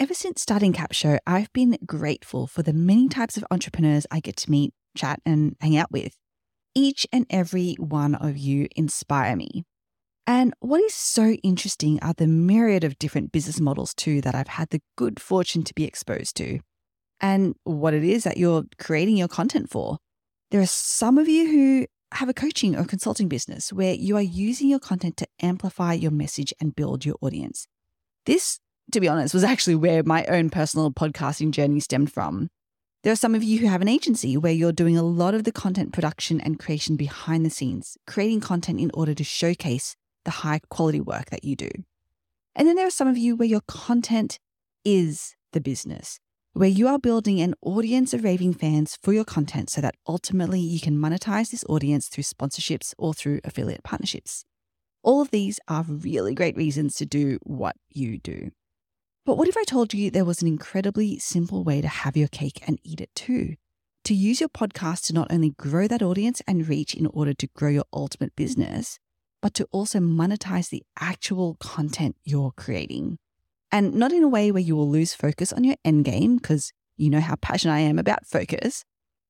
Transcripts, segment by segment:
ever since starting Capsho, I've been grateful for the many types of entrepreneurs I get to meet, chat, and hang out with. Each and every one of you inspire me. And what is so interesting are the myriad of different business models, too, that I've had the good fortune to be exposed to, and what it is that you're creating your content for. There are some of you who have a coaching or consulting business where you are using your content to amplify your message and build your audience. This, to be honest, was actually where my own personal podcasting journey stemmed from. There are some of you who have an agency where you're doing a lot of the content production and creation behind the scenes, creating content in order to showcase the high quality work that you do. And then there are some of you where your content is the business, where you are building an audience of raving fans for your content so that ultimately you can monetize this audience through sponsorships or through affiliate partnerships. All of these are really great reasons to do what you do. But what if I told you there was an incredibly simple way to have your cake and eat it too? To use your podcast to not only grow that audience and reach in order to grow your ultimate business, but to also monetize the actual content you're creating. And not in a way where you will lose focus on your end game, because you know how passionate I am about focus,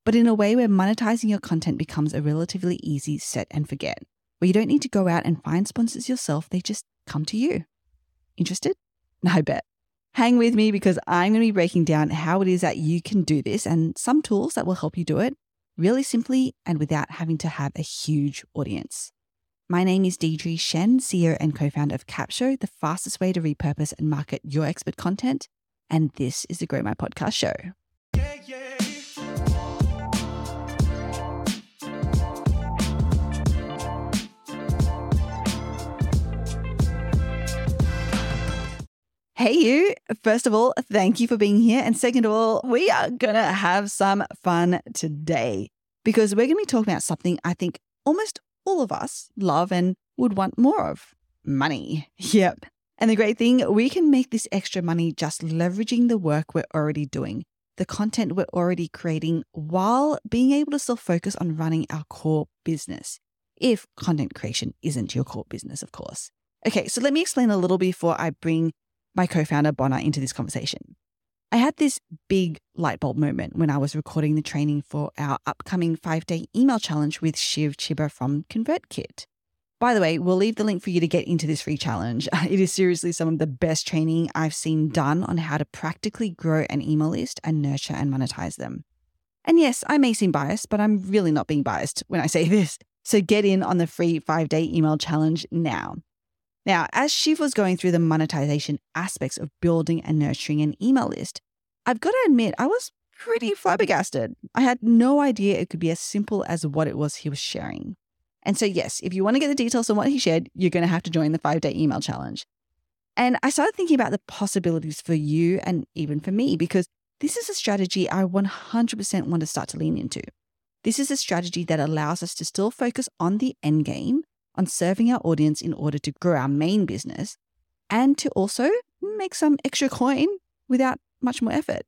but in a way where monetizing your content becomes a relatively easy set and forget, where you don't need to go out and find sponsors yourself, they just come to you. Interested? I bet. Hang with me because I'm going to be breaking down how it is that you can do this and some tools that will help you do it really simply and without having to have a huge audience. My name is Deidre Shen, CEO and co founder of Capsho, the fastest way to repurpose and market your expert content. And this is the Grow My Podcast Show. Hey, you. First of all, thank you for being here. And second of all, we are going to have some fun today because we're going to be talking about something I think almost all of us love and would want more of money. Yep. And the great thing, we can make this extra money just leveraging the work we're already doing, the content we're already creating, while being able to still focus on running our core business. If content creation isn't your core business, of course. Okay, so let me explain a little before I bring my co founder, Bonner, into this conversation. I had this big light bulb moment when I was recording the training for our upcoming five day email challenge with Shiv Chiba from ConvertKit. By the way, we'll leave the link for you to get into this free challenge. It is seriously some of the best training I've seen done on how to practically grow an email list and nurture and monetize them. And yes, I may seem biased, but I'm really not being biased when I say this. So get in on the free five day email challenge now. Now, as Shiv was going through the monetization aspects of building and nurturing an email list, I've got to admit, I was pretty flabbergasted. I had no idea it could be as simple as what it was he was sharing. And so, yes, if you want to get the details on what he shared, you're going to have to join the five day email challenge. And I started thinking about the possibilities for you and even for me, because this is a strategy I 100% want to start to lean into. This is a strategy that allows us to still focus on the end game on serving our audience in order to grow our main business and to also make some extra coin without much more effort.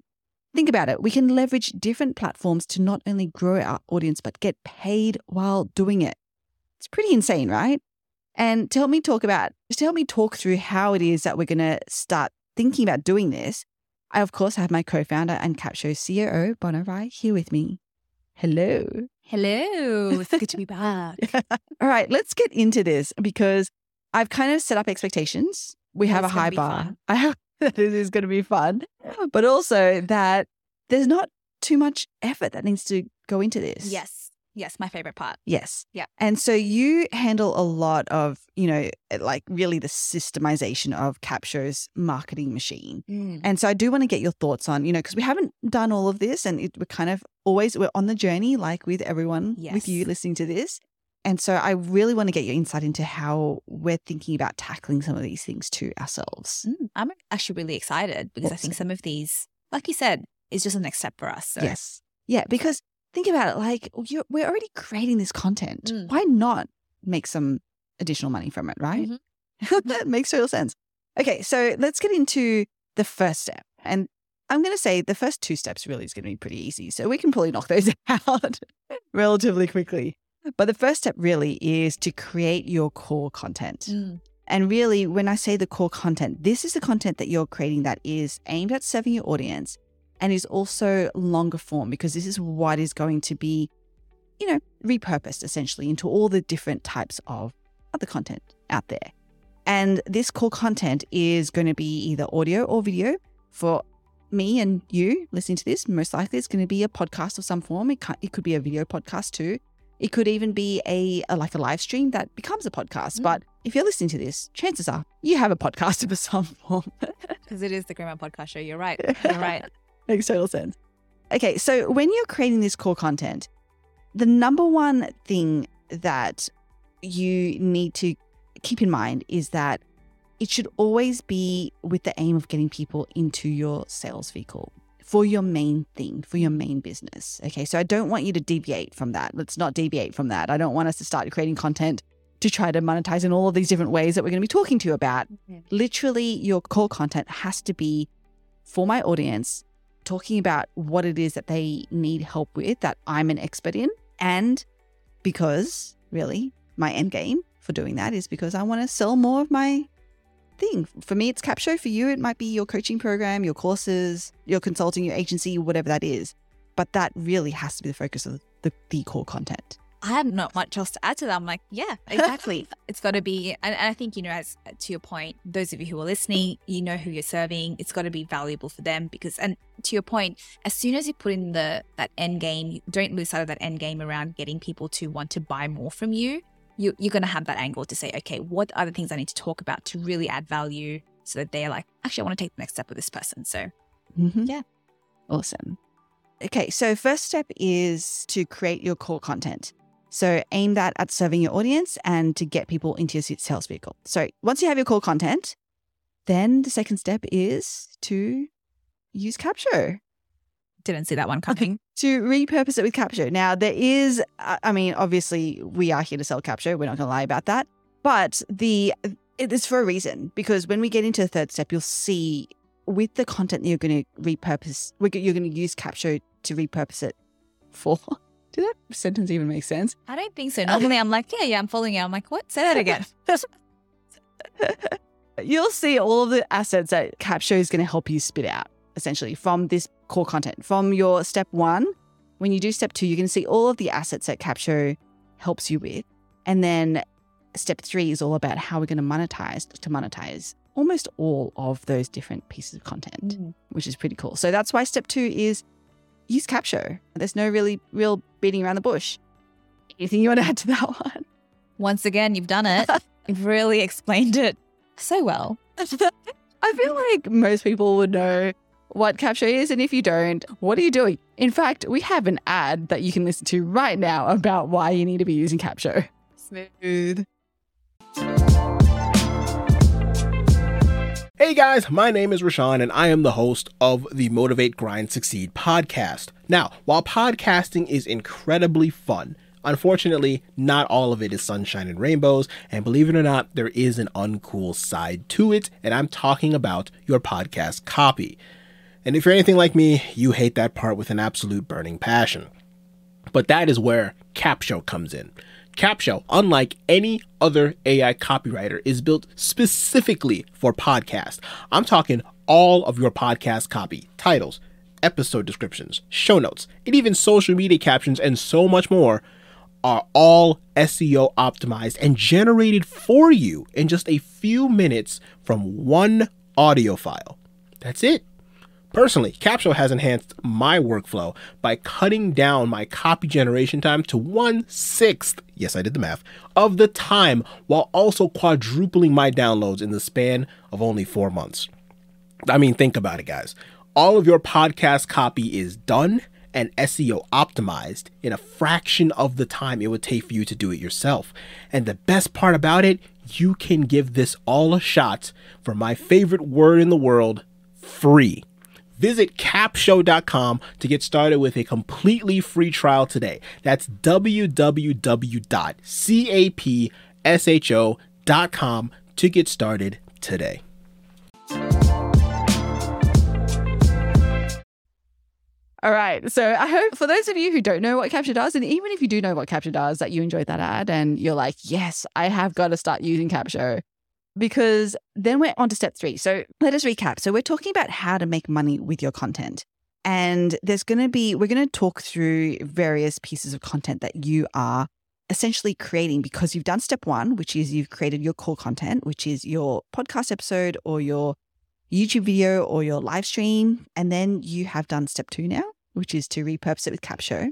Think about it. We can leverage different platforms to not only grow our audience, but get paid while doing it. It's pretty insane, right? And to help me talk about, to help me talk through how it is that we're going to start thinking about doing this, I, of course, have my co founder and Capsho COO, Rai, here with me. Hello. Hello. It's good to be back. All right, let's get into this because I've kind of set up expectations. We have a high bar. Fun. I hope that it is going to be fun, but also that there's not too much effort that needs to go into this. Yes. Yes, my favorite part. Yes. Yeah. And so you handle a lot of, you know, eh, like really the systemization of Capsho's marketing machine. Mm. And so I do want to get your thoughts on, you know, because we haven't done all of this and it, we're kind of always, we're on the journey, like with everyone, yes. with you listening to this. And so I really want to get your insight into how we're thinking about tackling some of these things to ourselves. Mm. I'm actually really excited because awesome. I think some of these, like you said, is just a next step for us. So. Yes. Yeah, because think about it like we're already creating this content. Mm. Why not make some additional money from it, right? Mm-hmm. that makes total sense. Okay, so let's get into the first step. And I'm going to say the first two steps really is going to be pretty easy. So we can probably knock those out relatively quickly. But the first step really is to create your core content. Mm. And really, when I say the core content, this is the content that you're creating that is aimed at serving your audience and is also longer form because this is what is going to be, you know, repurposed essentially into all the different types of other content out there. And this core content is going to be either audio or video for me and you listening to this. Most likely, it's going to be a podcast of some form. It, it could be a video podcast too. It could even be a, a like a live stream that becomes a podcast. Mm. But if you're listening to this, chances are you have a podcast of some form. Because it is the Grow My Podcast Show. You're right. You're right. Makes total sense. Okay, so when you're creating this core content, the number one thing that you need to keep in mind is that it should always be with the aim of getting people into your sales vehicle for your main thing, for your main business. Okay, so I don't want you to deviate from that. Let's not deviate from that. I don't want us to start creating content to try to monetize in all of these different ways that we're going to be talking to you about. Mm-hmm. Literally, your core content has to be for my audience, talking about what it is that they need help with that I'm an expert in. And because really, my end game for doing that is because I want to sell more of my thing. For me, it's Capsho. For you, it might be your coaching program, your courses, your consulting, your agency, whatever that is. But that really has to be the focus of the, the core content. I have not much else to add to that. I'm like, yeah, exactly. it's got to be, and, and, I think you know, as to your point, those of you who are listening, you know who you're serving. It's got to be valuable for them because, and to your point, as soon as you put in the that end game, don't lose sight of that end game around getting people to want to buy more from you you, you're going to have that angle to say, okay, what are the things I need to talk about to really add value so that they're like, actually, I want to take the next step with this person. So, mm-hmm. yeah. Awesome. Okay, so first step is to create your core content. So aim that at serving your audience and to get people into your sales vehicle. So once you have your core content, then the second step is to use Capsho. Didn't see that one coming. to repurpose it with Capsho. Now, there is, uh, I mean, obviously, we are here to sell Capsho. We're not going to lie about that. But the it's for a reason because when we get into the third step, you'll see with the content that you're going to repurpose, you're going to use Capsho to repurpose it for. Did that sentence even make sense? I don't think so. Normally, I'm like, yeah, yeah, I'm following you. I'm like, what? Say that again. You'll see all of the assets that Capsho is going to help you spit out essentially from this core content. From your step one, when you do step two, you're going to see all of the assets that Capsho helps you with. And then step three is all about how we're going to monetize to monetize almost all of those different pieces of content, mm. which is pretty cool. So that's why step two is use Capsho. There's no really real beating around the bush. Anything you want to add to that one? Once again, you've done it. you've really explained it so well. I feel like most people would know what Capsho is, and if you don't, what are you doing? In fact, we have an ad that you can listen to right now about why you need to be using Capsho. Smooth. Hey guys, my name is Rashawn and I am the host of the Motivate Grind Succeed podcast. Now, while podcasting is incredibly fun, Unfortunately, not all of it is sunshine and rainbows, and believe it or not, there is an uncool side to it, and I'm talking about your podcast copy. And if you're anything like me, you hate that part with an absolute burning passion. But that is where Capsho comes in. Capsho, unlike any other AI copywriter, is built specifically for podcast. I'm talking all of your podcast copy, titles, episode descriptions, show notes, and even social media captions, and so much more are all SEO optimized and generated for you in just a few minutes from one audio file. That's it. Personally, Capsho has enhanced my workflow by cutting down my copy generation time to one sixth, yes, I did the math, of the time while also quadrupling my downloads in the span of only four months. I mean, think about it, guys. All of your podcast copy is done and SEO optimized in a fraction of the time it would take for you to do it yourself. And the best part about it, you can give this all a shot for my favorite word in the world free. Visit capsho.com to get started with a completely free trial today. That's www.capsho.com to get started today. All right. So I hope for those of you who don't know what Capsho does, and even if you do know what Capsho does, that you enjoyed that ad and you're like, yes, I have got to start using Capsho. Because then we're on to step three. So let us recap. So we're talking about how to make money with your content. And there's going to be, we're going to talk through various pieces of content that you are essentially creating because you've done step one, which is you've created your core content, which is your podcast episode or your YouTube video or your live stream. And then you have done step two now, which is to repurpose it with Capsho.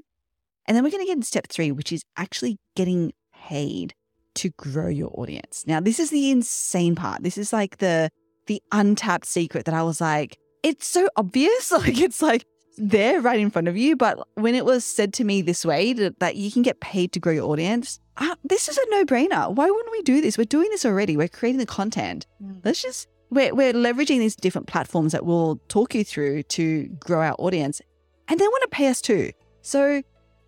And then we're going to get into step three, which is actually getting paid to grow your audience. Now, this is the insane part. This is like the the untapped secret that I was like, it's so obvious. Like it's like there right in front of you. But when it was said to me this way that, that you can get paid to grow your audience, uh, this is a no brainer. Why wouldn't we do this? We're doing this already. We're creating the content. Mm. Let's just we're we're leveraging these different platforms that we'll talk you through to grow our audience, and they want to pay us too. So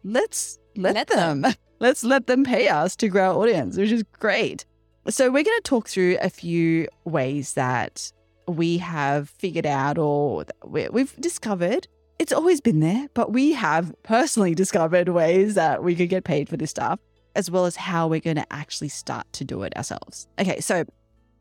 let's let, Let them. let's let them pay us to grow our audience, which is great. So we're going to talk through a few ways that we have figured out or we've discovered. It's always been there, but we have personally discovered ways that we could get paid for this stuff, as well as how we're going to actually start to do it ourselves. Okay, so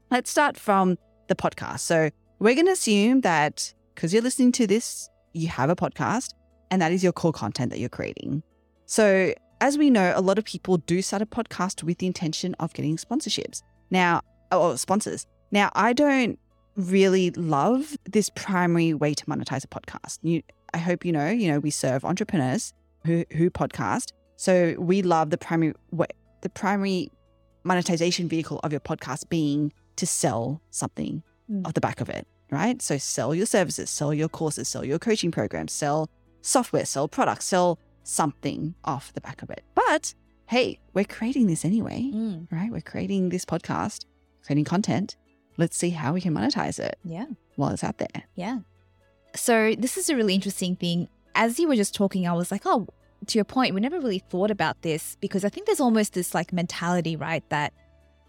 let's start from the podcast. So we're going to assume that because you're listening to this, you have a podcast and that is your core content that you're creating. So, as we know, a lot of people do start a podcast with the intention of getting sponsorships. Now, or sponsors. Now, I don't really love this primary way to monetize a podcast. You, I hope you know, you know, we serve entrepreneurs who who podcast. So we love the primary way, the primary monetization vehicle of your podcast being to sell something Mm. off the back of it, right? So sell your services, sell your courses, sell your coaching programs, sell software, sell products, sell something off the back of it. But hey, we're creating this anyway, Mm. right? We're creating this podcast, creating content. Let's see how we can monetize it Yeah. while it's out there. Yeah. So this is a really interesting thing. As you were just talking, I was like, oh, to your point, we never really thought about this because I think there's almost this like mentality, right? That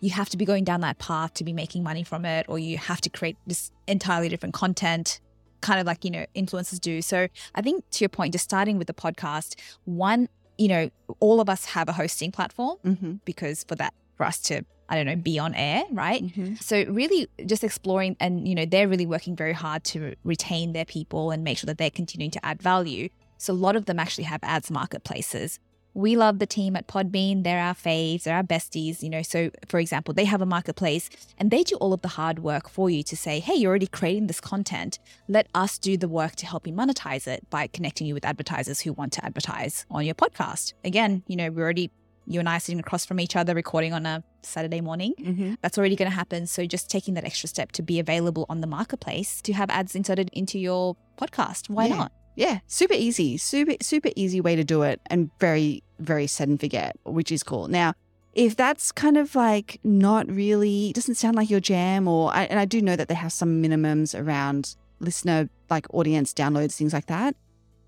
you have to be going down that path to be making money from it, or you have to create this entirely different content, kind of like, you know, influencers do. So I think to your point, just starting with the podcast, one, you know, all of us have a hosting platform Mm-hmm. because for that, for us to, I don't know, be on air, right? Mm-hmm. So really just exploring and you know they're really working very hard to retain their people and make sure that they're continuing to add value. So a lot of them actually have ads marketplaces. We love the team at Podbean. They're our faves, they're our besties, you know. So for example, they have a marketplace and they do all of the hard work for you to say, "Hey, you're already creating this content. Let us do the work to help you monetize it by connecting you with advertisers who want to advertise on your podcast." Again, you know, we're already you and I are sitting across from each other recording on a Saturday morning Mm-hmm. that's already going to happen. So just taking that extra step to be available on the marketplace to have ads inserted into your podcast. Why Yeah. not? Yeah, super easy, super super easy way to do it, and very very set and forget, which is cool. Now, if that's kind of like not really doesn't sound like your jam, or and I do know that they have some minimums around listener like audience downloads, things like that.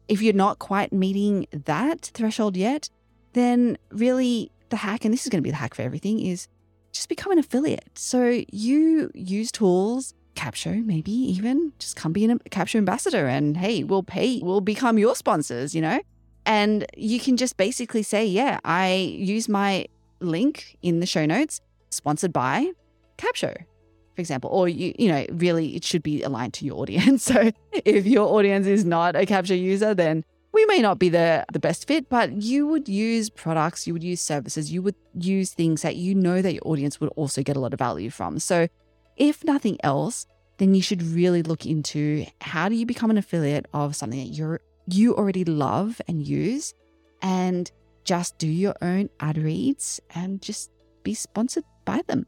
If you're not quite meeting that threshold yet, then really the hack, and this is going to be the hack for everything, is just become an affiliate. So you use tools, Capsho, maybe even just come be a Capsho ambassador, and hey, we'll pay, we'll become your sponsors, you know? And you can just basically say, yeah, I use my link in the show notes, sponsored by Capsho, for example. Or you, you know, really it should be aligned to your audience. So if your audience is not a Capsho user, then we may not be the the best fit, but you would use products, you would use services, you would use things that you know that your audience would also get a lot of value from. So if nothing else, then you should really look into how do you become an affiliate of something that you're you already love and use and just do your own ad reads and just be sponsored by them.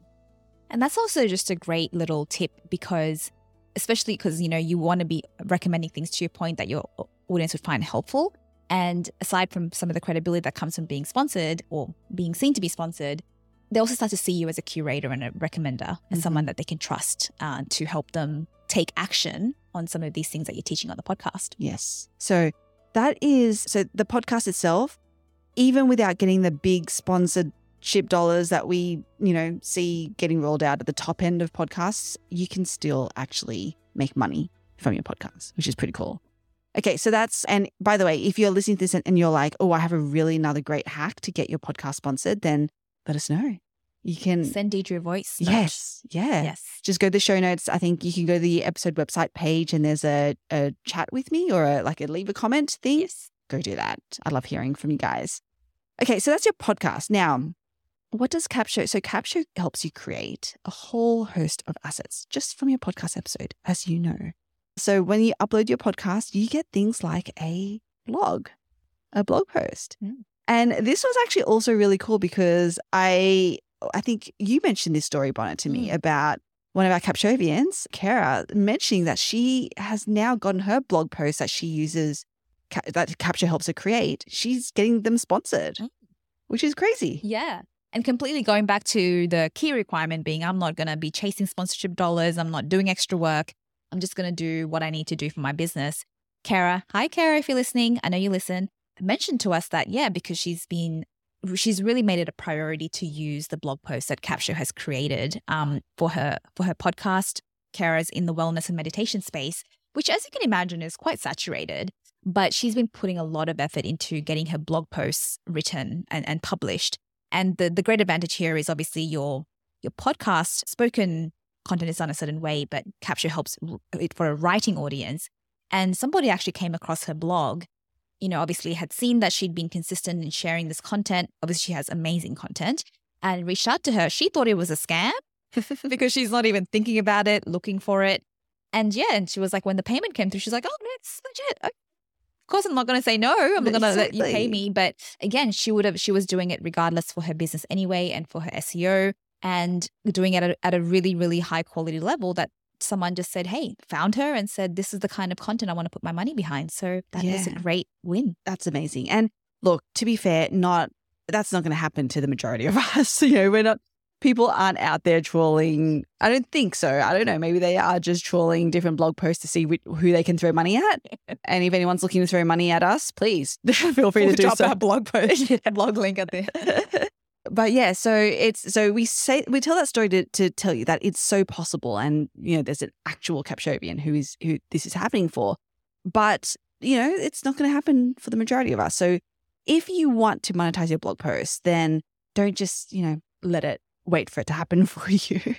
And that's also just a great little tip because, especially because, you know, you want to be recommending things to your point that your audience would find helpful. And aside from some of the credibility that comes from being sponsored or being seen to be sponsored, they also start to see you as a curator and a recommender and Mhm. someone that they can trust uh, to help them take action on some of these things that you're teaching on the podcast. Yes. So that is so the podcast itself, even without getting the big sponsored ship dollars that we, you know, see getting rolled out at the top end of podcasts, you can still actually make money from your podcast, which is pretty cool. Okay, so that's and by the way, if you're listening to this and, and you're like, oh, I have a really another great hack to get your podcast sponsored, then let us know. You can Send Deidre a voice. note. Yes. Yeah. Yes. Just go to the show notes. I think you can go to the episode website page and there's a, a chat with me or a, like a leave a comment thing. Yes. Go do that. I love hearing from you guys. Okay, so that's your podcast. Now, what does Capsho? So Capsho helps you create a whole host of assets just from your podcast episode, as you know. So when you upload your podcast, you get things like a blog, a blog post. Mm. And this was actually also really cool because I I think you mentioned this story, Bonnet, to me Mm. about one of our Capshovians, Kara, mentioning that she has now gotten her blog posts that she uses that Capsho helps her create. She's getting them sponsored, Mm. which is crazy. Yeah. And completely going back to the key requirement being I'm not going to be chasing sponsorship dollars. I'm not doing extra work. I'm just going to do what I need to do for my business. Kara, hi, Kara, if you're listening, I know you listen, mentioned to us that, yeah, because she's been, she's really made it a priority to use the blog post that Capsho has created um, for her, for her podcast. Kara's in the wellness and meditation space, which, as you can imagine, is quite saturated. But she's been putting a lot of effort into getting her blog posts written and, and published. And the, the great advantage here is obviously your your podcast spoken content is done a certain way, but Capsho helps it for a writing audience. And somebody actually came across her blog, you know, obviously had seen that she'd been consistent in sharing this content. Obviously, she has amazing content and reached out to her. She thought it was a scam because she's not even thinking about it, looking for it. And yeah, and she was like, when the payment came through, she's like, oh, no, it's legit. Okay. Of course, I'm not going to say no. I'm not going to let you pay me. But again, she would have, she was doing it regardless for her business anyway and for her SEO and doing it at a, at a really, really high quality level that someone just said, hey, found her and said, this is the kind of content I want to put my money behind. So that is a great win. That's amazing. And look, to be fair, not that's not going to happen to the majority of us. You know, we're not people aren't out there trawling. I don't think so. I don't know. Maybe they are just trawling different blog posts to see which, who they can throw money at. And if anyone's looking to throw money at us, please feel free to We'll do drop so. our blog post, blog link at the but yeah, so it's so we say we tell that story to, to tell you that it's so possible, and you know, there's an actual Capshovian who is who this is happening for, but you know, it's not going to happen for the majority of us. So if you want to monetize your blog post, then don't just you know let it wait for it to happen for you.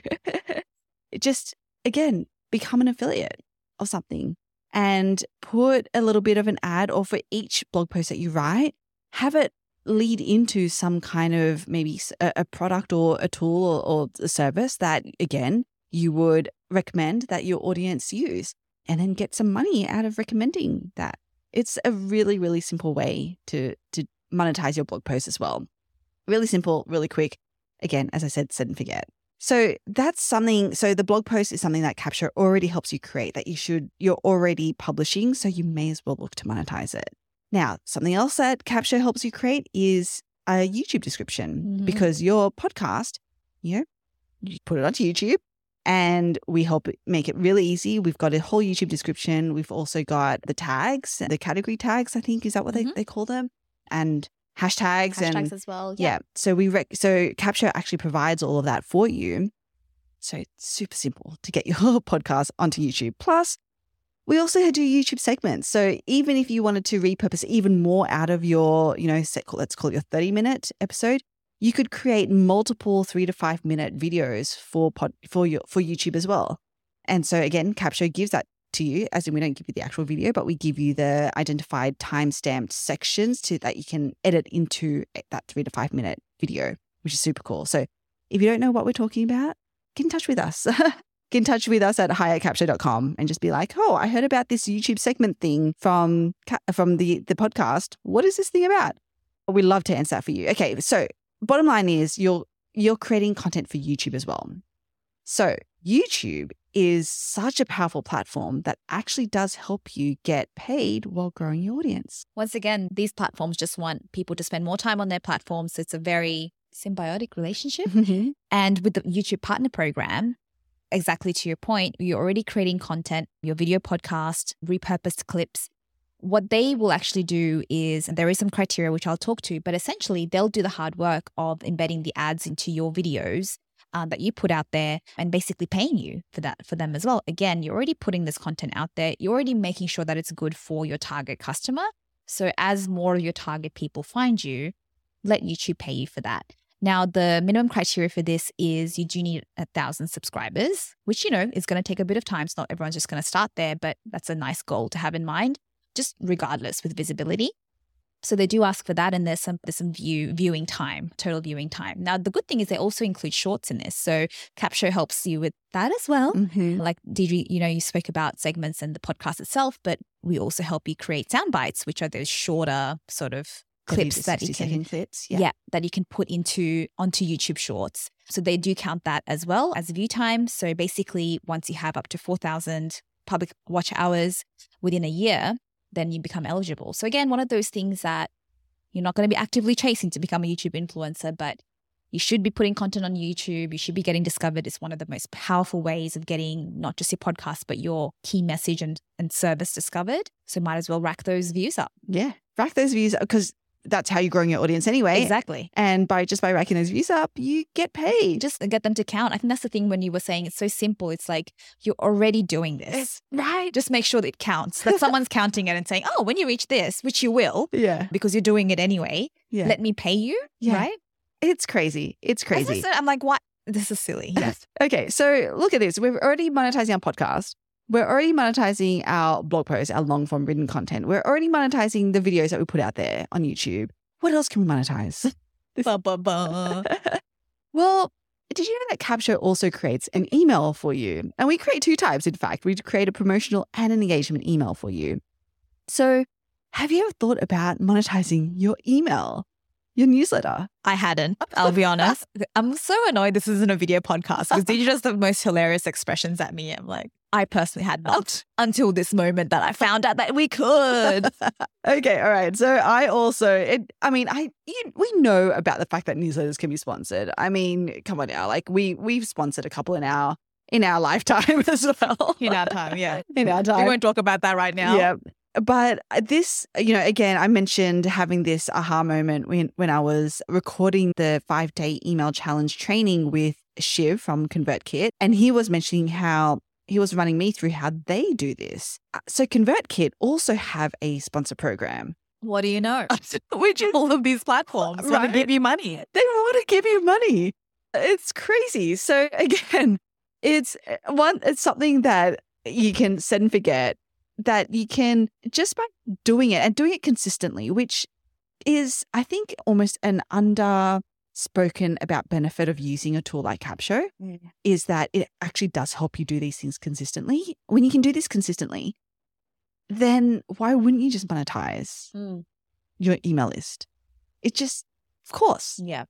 just again, become an affiliate of something and put a little bit of an ad, or for each blog post that you write, have it lead into some kind of maybe a product or a tool or, or a service that again you would recommend that your audience use and then get some money out of recommending that. It's a really really simple way to to monetize your blog post as well. Really simple really quick. Again as i said set and forget. So that's something so the blog post is something that Capsho already helps you create that you should you're already publishing so you may as well look to monetize it now, something else that Capsho helps you create is a YouTube description Mhm. because your podcast, you know, you put it onto YouTube and we help make it really easy. We've got a whole YouTube description. We've also got the tags, the category tags, I think, is that what Mhm. they, they call them? And hashtags, and hashtags and as well. yeah. So we rec- so Capsho actually provides all of that for you. So it's super simple to get your podcast onto YouTube. Plus, we also do YouTube segments. So even if you wanted to repurpose even more out of your, you know, let's call it your 30 minute episode, you could create multiple three to five minute videos for pod, for your for YouTube as well. And so again, Capsho gives that to you, as in we don't give you the actual video, but we give you the identified time-stamped sections to that you can edit into that three to five minute video, which is super cool. So if you don't know what we're talking about, get in touch with us. get in touch with us at hiatcapture.com and just be like, oh, I heard about this YouTube segment thing from from the, the podcast. What is this thing about? We'd love to answer that for you. Okay, so bottom line is you're you're creating content for YouTube as well. So YouTube is such a powerful platform that actually does help you get paid while growing your audience. Once again, these platforms just want people to spend more time on their platforms. It's a very symbiotic relationship. Mm-hmm. And with the YouTube Partner Program, exactly to your point, you're already creating content, your video podcast, repurposed clips. What they will actually do is, and there is some criteria which I'll talk to, but essentially they'll do the hard work of embedding the ads into your videos uh, that you put out there and basically paying you for that for them as well. Again, you're already putting this content out there. You're already making sure that it's good for your target customer. So as more of your target people find you, let YouTube pay you for that. Now, the minimum criteria for this is you do need a thousand subscribers, which, you know, is going to take a bit of time. So not everyone's just going to start there, but that's a nice goal to have in mind, just regardless with visibility. So they do ask for that, and there's some there's some view viewing time, total viewing time. Now the good thing is they also include shorts in this, so Capsho helps you with that as well. Mhm. Like Deidre, you know, you spoke about segments and the podcast itself, but we also help you create sound bites, which are those shorter sort of 30 clips that you can clips. yeah. that you can put into onto YouTube Shorts. So they do count that as well as view time. So basically, once you have up to four thousand public watch hours within a year, then you become eligible. So again, one of those things that you're not going to be actively chasing to become a YouTube influencer, but you should be putting content on YouTube. You should be getting discovered. It's one of the most powerful ways of getting not just your podcast, but your key message and, and service discovered. So might as well rack those views up. Yeah. Rack those views because that's how you're growing your audience anyway. Exactly. And by just by racking those views up, you get paid. just get them to count. I think that's the thing when you were saying it's so simple. It's like you're already doing this. right. Just make sure that it counts, that someone's counting it and saying, oh, when you reach this, which you will Yeah. because you're doing it anyway, Yeah. let me pay you. Yeah. Right? it's crazy. It's crazy. just- I'm like, what? This is silly. Yes. Okay. So look at this. We're already monetizing our podcast. We're already monetizing our blog posts, our long form written content. We're already monetizing the videos that we put out there on YouTube. What else can we monetize? Ba, ba, ba. well, did you know that Capsho also creates an email for you? And we create two types, in fact. We create a promotional and an engagement email for you. So, have you ever thought about monetizing your email, your newsletter? I hadn't, I'll be honest. I'm so annoyed this isn't a video podcast because these are just the most hilarious expressions at me. I'm like, I personally had not until this moment that I found out that we could. Okay, all right. So I also, it, I mean, I you, we know about the fact that newsletters can be sponsored. I mean, come on now, like we we've sponsored a couple in our in our lifetime as well. In our time, yeah. in our time. We won't talk about that right now. Yeah. But this, you know, again, I mentioned having this aha moment when, when I was recording the five day email challenge training with Shiv from ConvertKit. And he was mentioning how he was running me through how they do this. Uh, So ConvertKit also have a sponsor program. What do you know? Which is All of these platforms want to give you money. they want to give you money. It's crazy. So again, it's uh, one it's something that you can set and forget that you can just by doing it and doing it consistently, which is I think almost an underspoken about benefit of using a tool like Capsho mm. is that it actually does help you do these things consistently. When you can do this consistently, then why wouldn't you just monetize mm. your email list? It just of course. Yeah.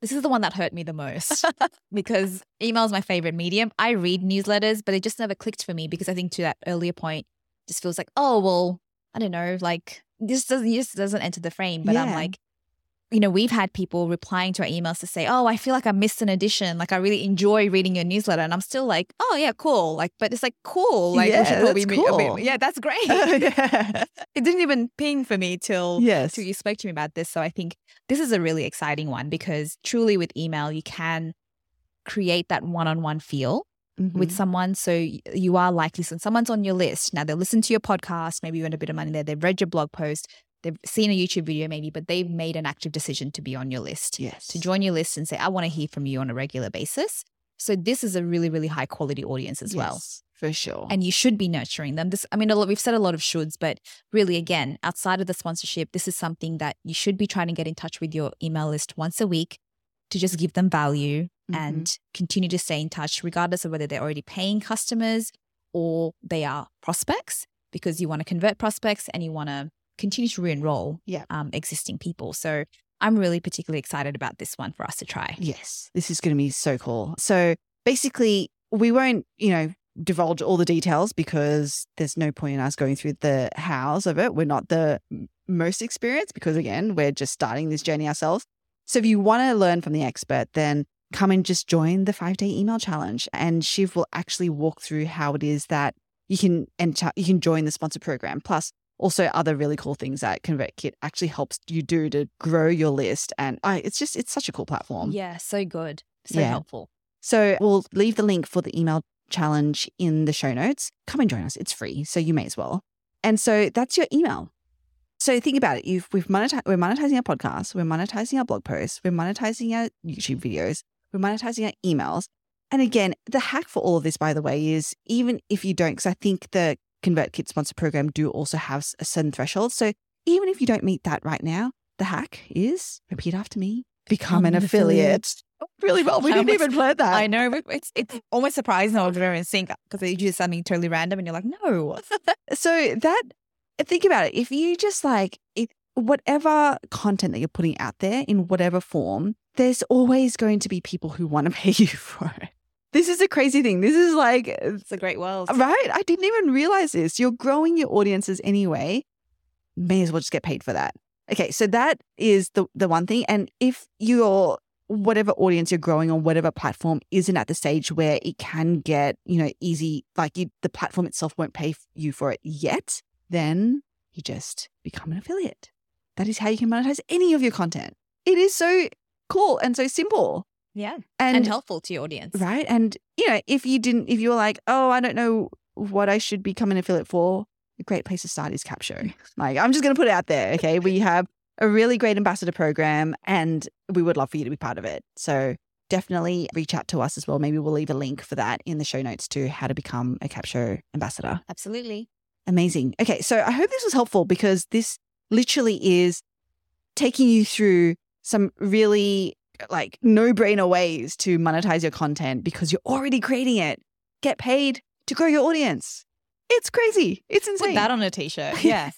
This is the one that hurt me the most because email is my favorite medium. I read newsletters, but it just never clicked for me because I think to that earlier point, just feels like, oh, well, I don't know, like this doesn't this doesn't enter the frame. But I'm like, you know, we've had people replying to our emails to say, oh, I feel like I missed an edition. Like I really enjoy reading your newsletter. And I'm still like, oh yeah, cool. Like, but it's like cool. Like we Yeah, that's meet- I mean, yeah, that's great. yeah. it didn't even ping for me till Yes. till you spoke to me about this. So I think this is a really exciting one because truly with email, you can create that one on one feel with Mhm. someone. So you are like, listen, someone's on your list. Now they'll listen to your podcast, maybe you earned a bit of money there. They've read your blog post, they've seen a YouTube video maybe, but they've made an active decision to be on your list, yes. to join your list and say, I want to hear from you on a regular basis. So this is a really, really high quality audience as well for sure. and you should be nurturing them. This, I mean, a lot, we've said a lot of shoulds, but really, again, outside of the sponsorship, this is something that you should be trying to get in touch with your email list once a week to just give them value Mhm. and continue to stay in touch, regardless of whether they're already paying customers or they are prospects, because you want to convert prospects and you want to continue to re-enroll Yeah. um, existing people. So I'm really particularly excited about this one for us to try. Yes, this is going to be so cool. So basically, we won't, you know, divulge all the details because there's no point in us going through the hows of it. We're not the most experienced because, again, we're just starting this journey ourselves. So if you want to learn from the expert, then come and just join the five day email challenge, and Shiv will actually walk through how it is that you can enter, you can join the sponsor program. Plus, also other really cool things that ConvertKit actually helps you do to grow your list. And I, it's just it's such a cool platform. Yeah, so good. So Yeah. helpful. So we'll leave the link for the email challenge in the show notes. Come and join us. It's free, so you may as well. And so that's your email. So think about it. You've we've monetized we're monetizing our podcast, we're monetizing our blog posts, we're monetizing our YouTube videos, we're monetizing our emails. And again, the hack for all of this, by the way, is even if you don't, because I think the ConvertKit sponsor program do also have a certain threshold. So even if you don't meet that right now, the hack is repeat after me, become an, an affiliate. affiliate. Really well. We I didn't almost- even plan that. I know but it's it's almost surprising that we're in sync because they do something totally random and you're like, no. So that think about it. If you just like if whatever content that you're putting out there in whatever form, there's always going to be people who want to pay you for it. This is a crazy thing. This is like It's a great world. right. I didn't even realize this. You're growing your audiences anyway. May as well just get paid for that. Okay, so that is the the one thing. And if your whatever audience you're growing on whatever platform isn't at the stage where it can get you know easy, like you, the platform itself won't pay you for it yet, then you just become an affiliate. That is how you can monetize any of your content. It is so cool and so simple. Yeah. And, And, helpful to your audience. right. And you know, if you didn't, if you were like, oh, I don't know what I should become an affiliate for, a great place to start is Capsho. Like, I'm just going to put it out there. Okay, we have a really great ambassador program, and we would love for you to be part of it. So definitely reach out to us as well. Maybe we'll leave a link for that in the show notes to how to become a Capsho ambassador. Absolutely. Amazing. Okay, so I hope this was helpful because this literally is taking you through some really like no brainer ways to monetize your content because you're already creating it. Get paid to grow your audience. It's crazy. It's insane. Put that on a t-shirt. Yeah.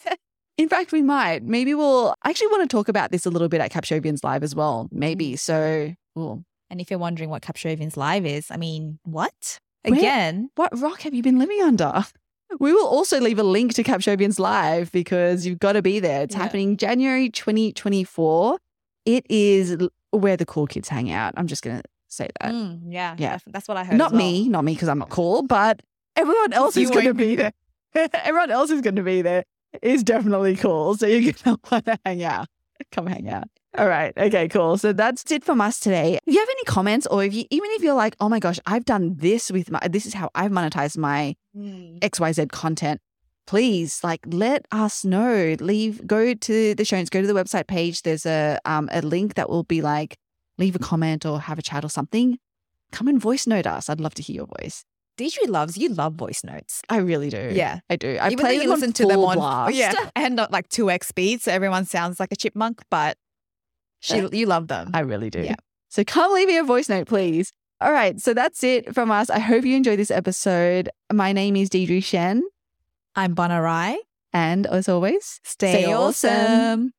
In fact, we might. Maybe we'll I actually want to talk about this a little bit at Capshovians Live as well. Maybe. Mm. So, well, and if you're wondering what Capshovians Live is, I mean, what? Where- Again, what rock have you been living under? We will also leave a link to Capshovians Live because you've got to be there. It's Yeah. happening January 2024. It is where the cool kids hang out. I'm just going to say that. mm, yeah, yeah. that's what I heard. not well. me, not me because I'm not cool, but everyone else You is going to be there. everyone else is going to be there. Is definitely cool. So you're going to want to hang out. Come hang out. All right. Okay, cool. So that's it from us today. If you have any comments or if you even if you're like, oh my gosh, I've done this with my this is how I've monetized my Mm. XYZ content, please like let us know. Leave go to the show notes, go to the website page. There's a um a link that will be like leave a comment or have a chat or something. Come and voice note us. I'd love to hear your voice. Deidre loves you. Love voice notes. I really do. Yeah. I do. I Even play though you them on listen to them on blast. yeah, and not like two x speed, so everyone sounds like a chipmunk. But she, Yeah. you love them. I really do. Yeah. So come leave me a voice note, please. All right. So that's it from us. I hope you enjoyed this episode. My name is Deidre Shen. I'm Bonarai. And as always, Stay, Stay awesome. awesome.